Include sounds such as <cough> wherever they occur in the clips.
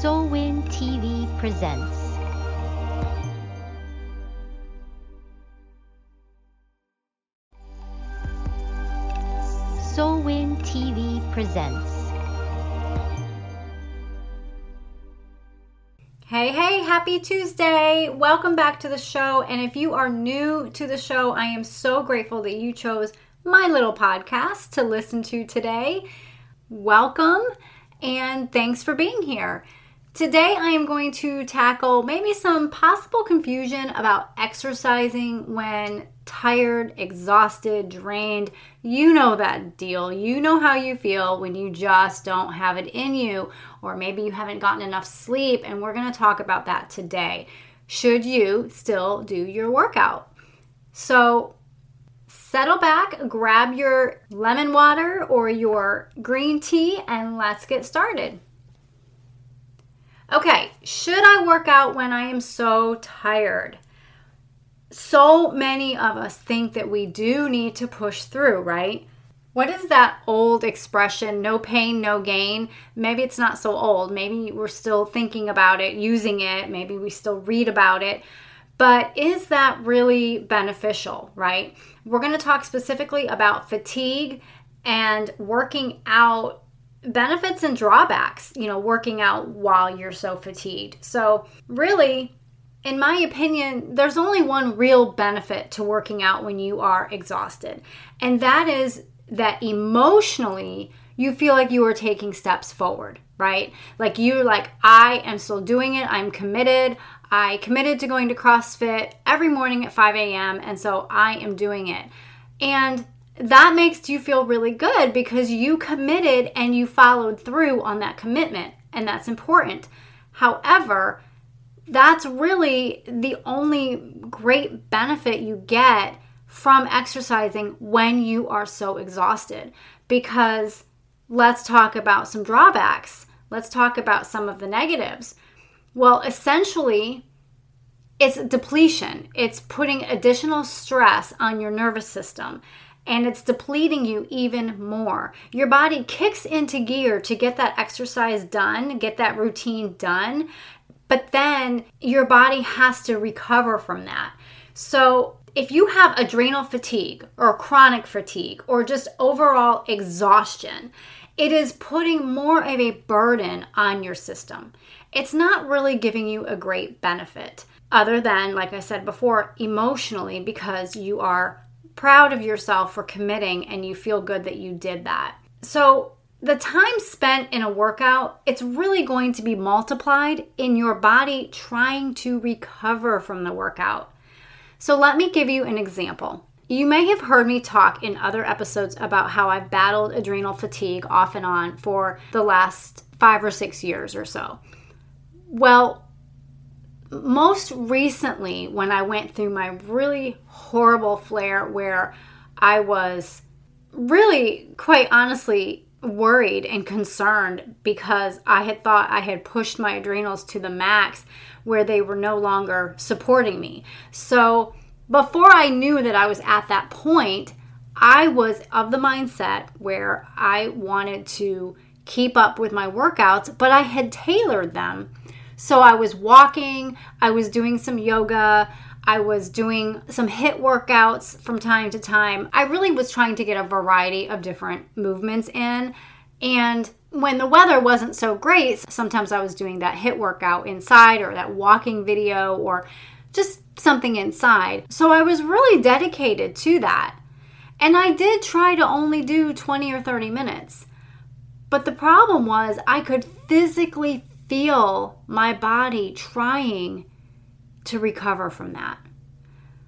Soulwind TV presents. Soulwind TV presents. Hey, hey, happy Tuesday. Welcome back to the show. And if you are new to the show, I am so grateful that you chose my little podcast to listen to today. Welcome and thanks for being here. Today, I am going to tackle maybe some possible confusion about exercising when tired, exhausted, drained. You know that deal. You know how you feel when you just don't have it in you, or maybe you haven't gotten enough sleep, and we're going to talk about that today. Should you still do your workout? So, settle back, grab your lemon water or your green tea, and let's get started. Okay, should I work out when I am so tired? So many of us think that we do need to push through, right? What is that old expression, no pain, no gain? Maybe it's not so old. Maybe we're still thinking about it, using it. Maybe we still read about it. But is that really beneficial, right? We're going to talk specifically about fatigue and working out benefits and drawbacks, you know, working out while you're so fatigued. So, really, in my opinion, there's only one real benefit to working out when you are exhausted, and that is that emotionally you feel like you are taking steps forward, right? Like you're like, I am still doing it, I'm committed. I committed to going to CrossFit every morning at 5 a.m., and so I am doing it. And that makes you feel really good because you committed and you followed through on that commitment, and that's important. However, that's really the only great benefit you get from exercising when you are so exhausted. Because let's talk about some drawbacks. Let's talk about some of the negatives. Well, essentially, it's depletion, it's putting additional stress on your nervous system and it's depleting you even more. Your body kicks into gear to get that exercise done, get that routine done, but then your body has to recover from that. So, if you have adrenal fatigue or chronic fatigue or just overall exhaustion, it is putting more of a burden on your system. It's not really giving you a great benefit, other than, like I said before, emotionally, because you are proud of yourself for committing and you feel good that you did that. So, the time spent in a workout, it's really going to be multiplied in your body trying to recover from the workout. So, let me give you an example. You may have heard me talk in other episodes about how I've battled adrenal fatigue off and on for the last five or six years or so. Well, most recently, when I went through my really horrible flare where I was really, quite honestly, worried and concerned because I had thought I had pushed my adrenals to the max where they were no longer supporting me. So, before I knew that I was at that point, I was of the mindset where I wanted to keep up with my workouts, but I had tailored them so I was walking, I was doing some yoga, I was doing some HIIT workouts from time to time. I really was trying to get a variety of different movements in. And when the weather wasn't so great, sometimes I was doing that HIIT workout inside or that walking video or just something inside. So I was really dedicated to that. And I did try to only do 20 or 30 minutes. But the problem was I could physically feel my body trying to recover from that.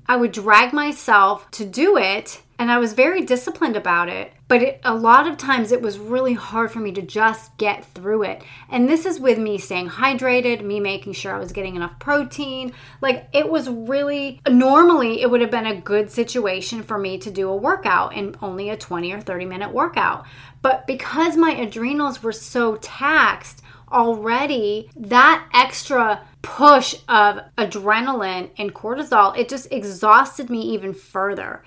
I would drag myself to do it, and I was very disciplined about it. But it, a lot of times it was really hard for me to just get through it. And this is with me staying hydrated, me making sure I was getting enough protein. Like it was really, normally it would have been a good situation for me to do a workout and only a 20 or 30 minute workout. But because my adrenals were so taxed, already that extra push of adrenaline and cortisol, it just exhausted me even further.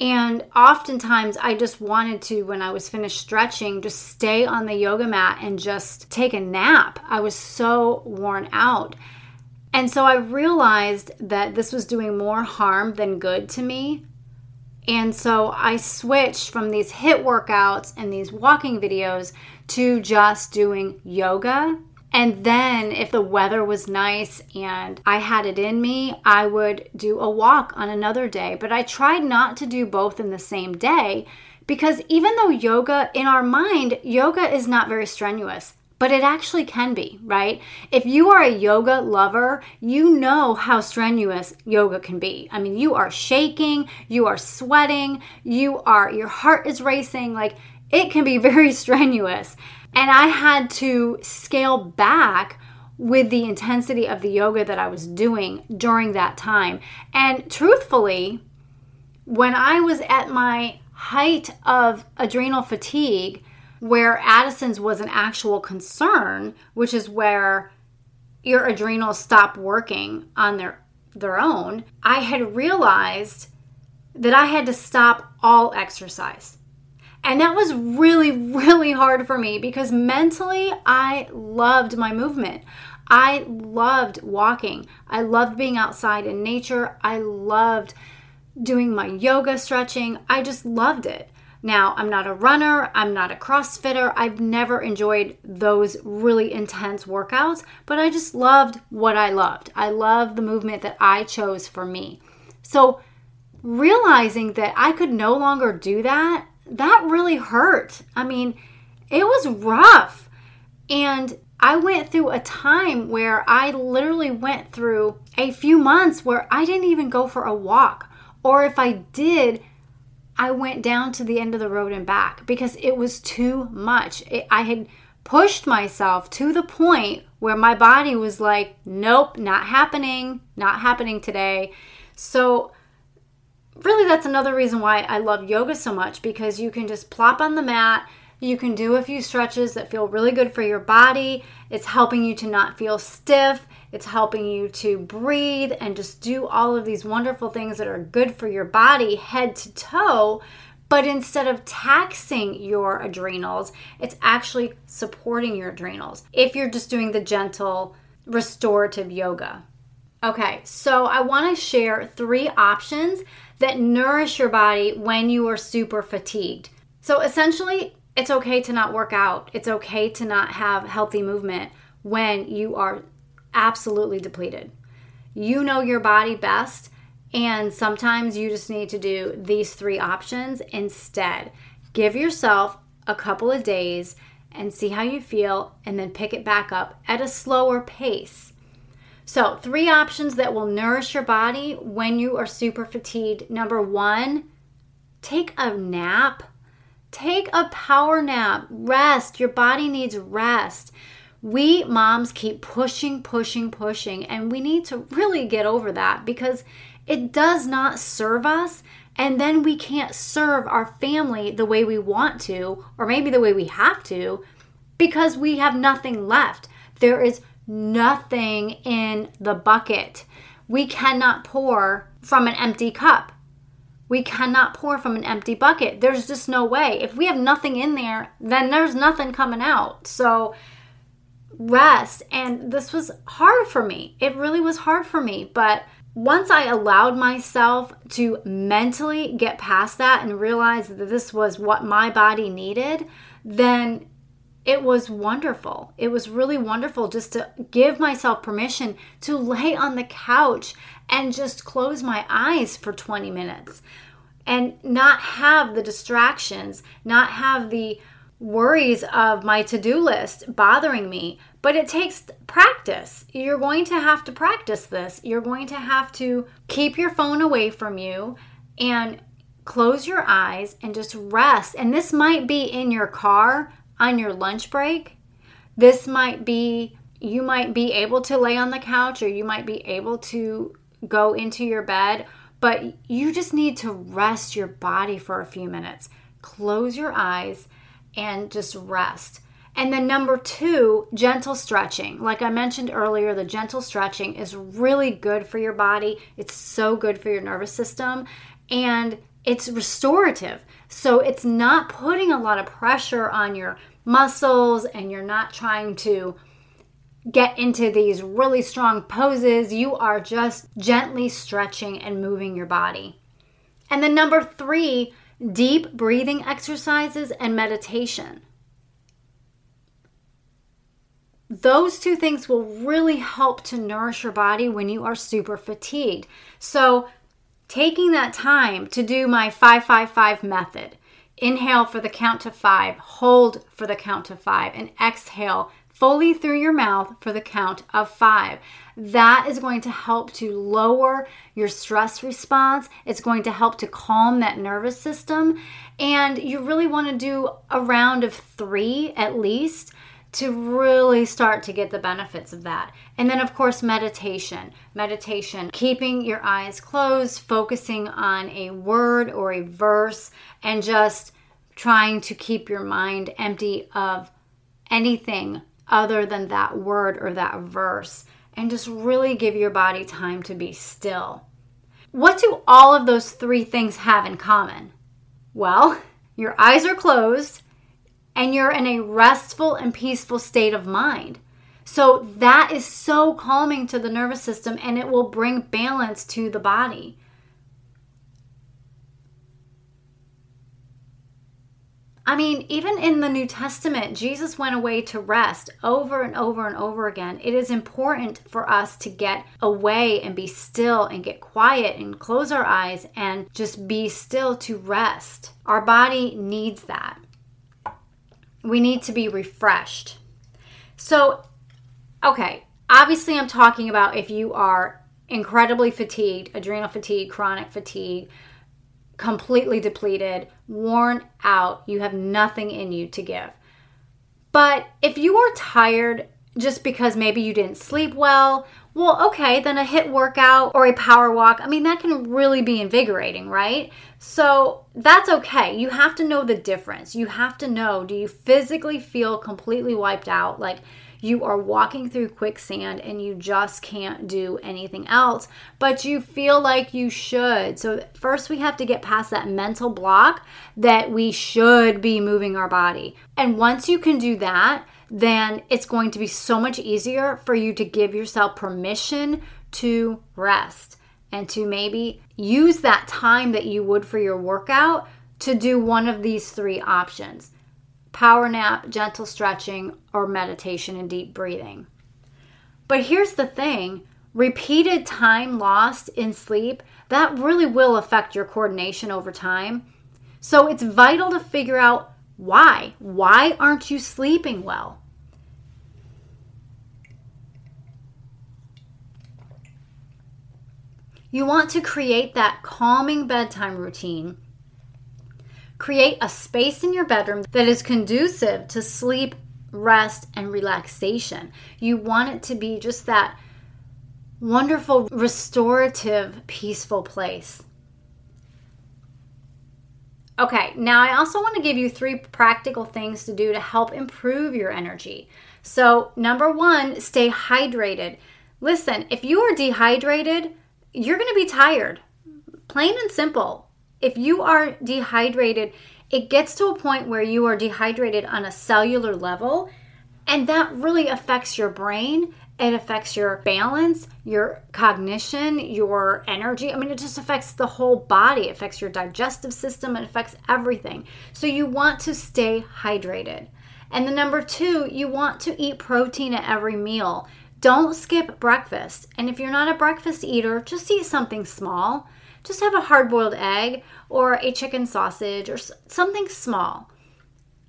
And oftentimes, I just wanted to, when I was finished stretching, just stay on the yoga mat and just take a nap. I was so worn out. And so I realized that this was doing more harm than good to me. And so I switched from these HIIT workouts and these walking videos to just doing yoga. And then, if the weather was nice and I had it in me, I would do a walk on another day. But I tried not to do both in the same day because even though yoga, in our mind, yoga is not very strenuous but it actually can be, right? If you are a yoga lover, you know how strenuous yoga can be. I mean, you are shaking, you are sweating, you are your heart is racing, like it can be <laughs> very strenuous. And I had to scale back with the intensity of the yoga that I was doing during that time. And truthfully, when I was at my height of adrenal fatigue, where Addison's was an actual concern, which is where your adrenals stop working on their their own, I had realized that I had to stop all exercise. And that was really, really hard for me because mentally I loved my movement. I loved walking. I loved being outside in nature. I loved doing my yoga stretching. I just loved it. Now, I'm not a runner, I'm not a CrossFitter. I've never enjoyed those really intense workouts, but I just loved what I loved. I loved the movement that I chose for me. So, realizing that I could no longer do that, that really hurt. I mean, it was rough. And I went through a time where I literally went through a few months where I didn't even go for a walk. Or if I did, I went down to the end of the road and back because it was too much. It, I had pushed myself to the point where my body was like, nope, not happening, not happening today. So, really, that's another reason why I love yoga so much because you can just plop on the mat. You can do a few stretches that feel really good for your body. It's helping you to not feel stiff. It's helping you to breathe and just do all of these wonderful things that are good for your body, head to toe. But instead of taxing your adrenals, it's actually supporting your adrenals if you're just doing the gentle restorative yoga. Okay, so I want to share three options that nourish your body when you are super fatigued. So essentially, it's okay to not work out, it's okay to not have healthy movement when you are absolutely depleted. You know your body best, and sometimes you just need to do these three options instead. Give yourself a couple of days and see how you feel, and then pick it back up at a slower pace. So, three options that will nourish your body when you are super fatigued. Number one, take a nap. Take a power nap. Rest. Your body needs rest we moms keep pushing, pushing, pushing, and we need to really get over that because it does not serve us. And then we can't serve our family the way we want to, or maybe the way we have to, because we have nothing left. There is nothing in the bucket. We cannot pour from an empty cup. We cannot pour from an empty bucket. There's just no way. If we have nothing in there, then there's nothing coming out. So, rest. And this was hard for me. It really was hard for me. But once I allowed myself to mentally get past that and realize that this was what my body needed, then it was wonderful. It was really wonderful just to give myself permission to lay on the couch and just close my eyes for 20 minutes and not have the distractions, not have the worries of my to do list bothering me, but it takes practice. You're going to have to practice this. You're going to have to keep your phone away from you and close your eyes and just rest. And this might be in your car on your lunch break. This might be, you might be able to lay on the couch or you might be able to go into your bed, but you just need to rest your body for a few minutes. Close your eyes and just rest. And then number two, gentle stretching. Like I mentioned earlier, the gentle stretching is really good for your body. It's so good for your nervous system. And it's restorative. So it's not putting a lot of pressure on your muscles and you're not trying to get into these really strong poses. You are just gently stretching and moving your body. And then number three, deep breathing exercises and meditation. Those two things will really help to nourish your body when you are super fatigued. So, taking that time to do my 555 method inhale for the count to five, hold for the count to five, and exhale fully through your mouth for the count of five. That is going to help to lower your stress response. It's going to help to calm that nervous system. And you really want to do a round of three at least to really start to get the benefits of that. And then, of course, meditation. Meditation, keeping your eyes closed, focusing on a word or a verse, and just trying to keep your mind empty of anything other than that word or that verse. And just really give your body time to be still. What do all of those three things have in common? Well, your eyes are closed and you're in a restful and peaceful state of mind. So that is so calming to the nervous system and it will bring balance to the body. I mean, even in the New Testament, Jesus went away to rest over and over and over again. It is important for us to get away and be still and get quiet and close our eyes and just be still to rest. Our body needs that we need to be refreshed. So, okay, obviously, I'm talking about if you are incredibly fatigued, adrenal fatigue, chronic fatigue, completely depleted, worn out, you have nothing in you to give. But if you are tired just because maybe you didn't sleep well, well, okay, then a HIIT workout or a power walk, I mean, that can really be invigorating, right? So that's okay. You have to know the difference. You have to know do you physically feel completely wiped out? Like, you are walking through quicksand and you just can't do anything else, but you feel like you should. So, first, we have to get past that mental block that we should be moving our body. And once you can do that, then it's going to be so much easier for you to give yourself permission to rest and to maybe use that time that you would for your workout to do one of these three options power nap, gentle stretching, or meditation and deep breathing. But here's the thing repeated time lost in sleep, that really will affect your coordination over time. So it's vital to figure out why. Why aren't you sleeping well? You want to create that calming bedtime routine. Create a space in your bedroom that is conducive to sleep, rest, and relaxation. You want it to be just that wonderful, restorative, peaceful place. Okay, now I also want to give you three practical things to do to help improve your energy. So, number one, stay hydrated. Listen, if you are dehydrated, you're going to be tired. Plain and simple. If you are dehydrated, it gets to a point where you are dehydrated on a cellular level, and that really affects your brain. It affects your balance, your cognition, your energy. I mean, it just affects the whole body. It affects your digestive system. It affects everything. So, you want to stay hydrated. And the number two, you want to eat protein at every meal. Don't skip breakfast. And if you're not a breakfast eater, just eat something small. Just have a hard boiled egg or a chicken sausage or something small.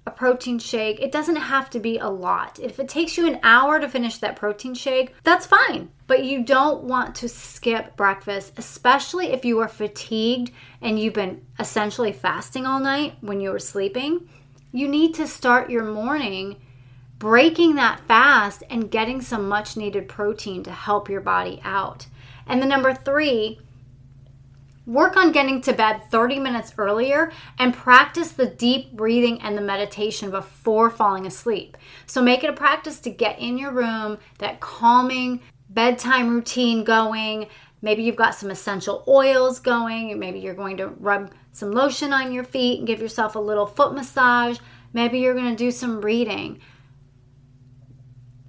A protein shake. It doesn't have to be a lot. If it takes you an hour to finish that protein shake, that's fine. But you don't want to skip breakfast, especially if you are fatigued and you've been essentially fasting all night when you were sleeping. You need to start your morning breaking that fast and getting some much needed protein to help your body out. And the number three, work on getting to bed 30 minutes earlier and practice the deep breathing and the meditation before falling asleep. So make it a practice to get in your room, that calming bedtime routine going, Maybe you've got some essential oils going. Maybe you're going to rub some lotion on your feet and give yourself a little foot massage. Maybe you're going to do some reading.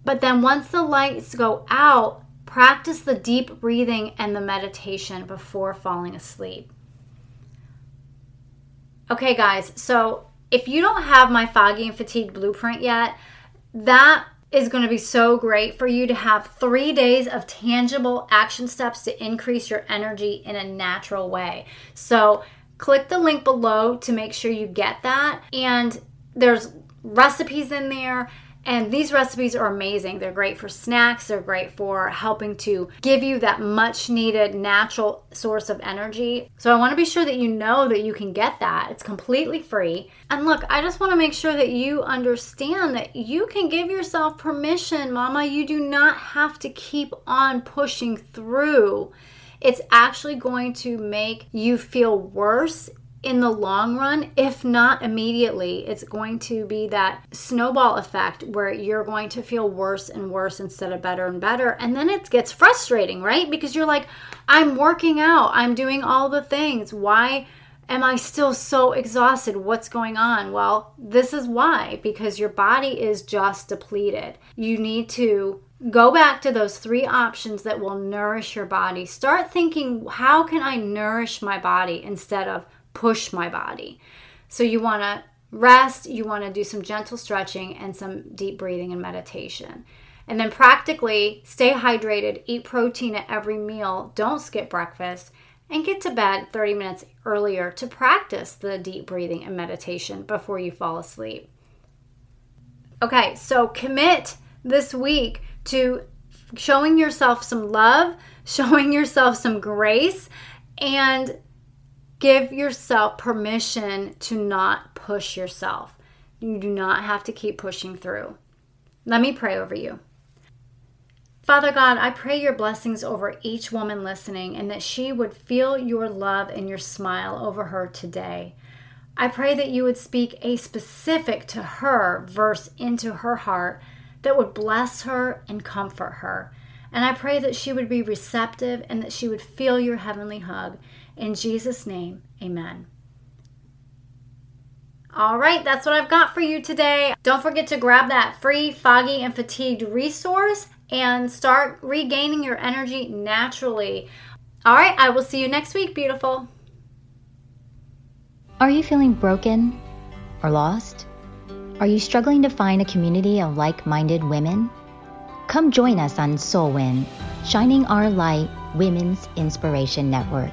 But then once the lights go out, practice the deep breathing and the meditation before falling asleep. Okay, guys, so if you don't have my foggy and fatigue blueprint yet, that is going to be so great for you to have three days of tangible action steps to increase your energy in a natural way. So, click the link below to make sure you get that. And there's recipes in there and these recipes are amazing. They're great for snacks, they're great for helping to give you that much needed natural source of energy. So I want to be sure that you know that you can get that. It's completely free. And look, I just want to make sure that you understand that you can give yourself permission, mama. You do not have to keep on pushing through. It's actually going to make you feel worse in the long run, if not immediately, it's going to be that snowball effect where you're going to feel worse and worse instead of better and better. And then it gets frustrating, right? Because you're like, I'm working out, I'm doing all the things. Why? Am I still so exhausted? What's going on? Well, this is why because your body is just depleted. You need to go back to those three options that will nourish your body. Start thinking, how can I nourish my body instead of push my body. So you want to rest, you want to do some gentle stretching and some deep breathing and meditation. And then practically stay hydrated, eat protein at every meal, don't skip breakfast, and get to bed 30 minutes earlier to practice the deep breathing and meditation before you fall asleep. Okay, so commit this week to showing yourself some love, <laughs> showing yourself some grace, and give yourself permission to not push yourself. You do not have to keep pushing through. Let me pray over you. Father God, I pray your blessings over each woman listening and that she would feel your love and your smile over her today. I pray that you would speak a specific to her verse into her heart that would bless her and comfort her. And I pray that she would be receptive and that she would feel your heavenly hug. In Jesus' name, amen. All right, that's what I've got for you today. Don't forget to grab that free Foggy and Fatigued resource and start regaining your energy naturally. All right, I will see you next week, beautiful. Are you feeling broken or lost? Are you struggling to find a community of like minded women? Come join us on Soulwind, Shining Our Light Women's Inspiration Network.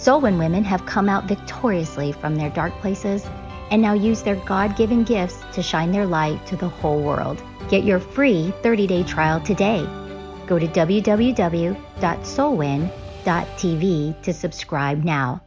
Soulwind women have come out victoriously from their dark places and now use their God given gifts to shine their light to the whole world. Get your free 30 day trial today. Go to www.soulwind.tv to subscribe now.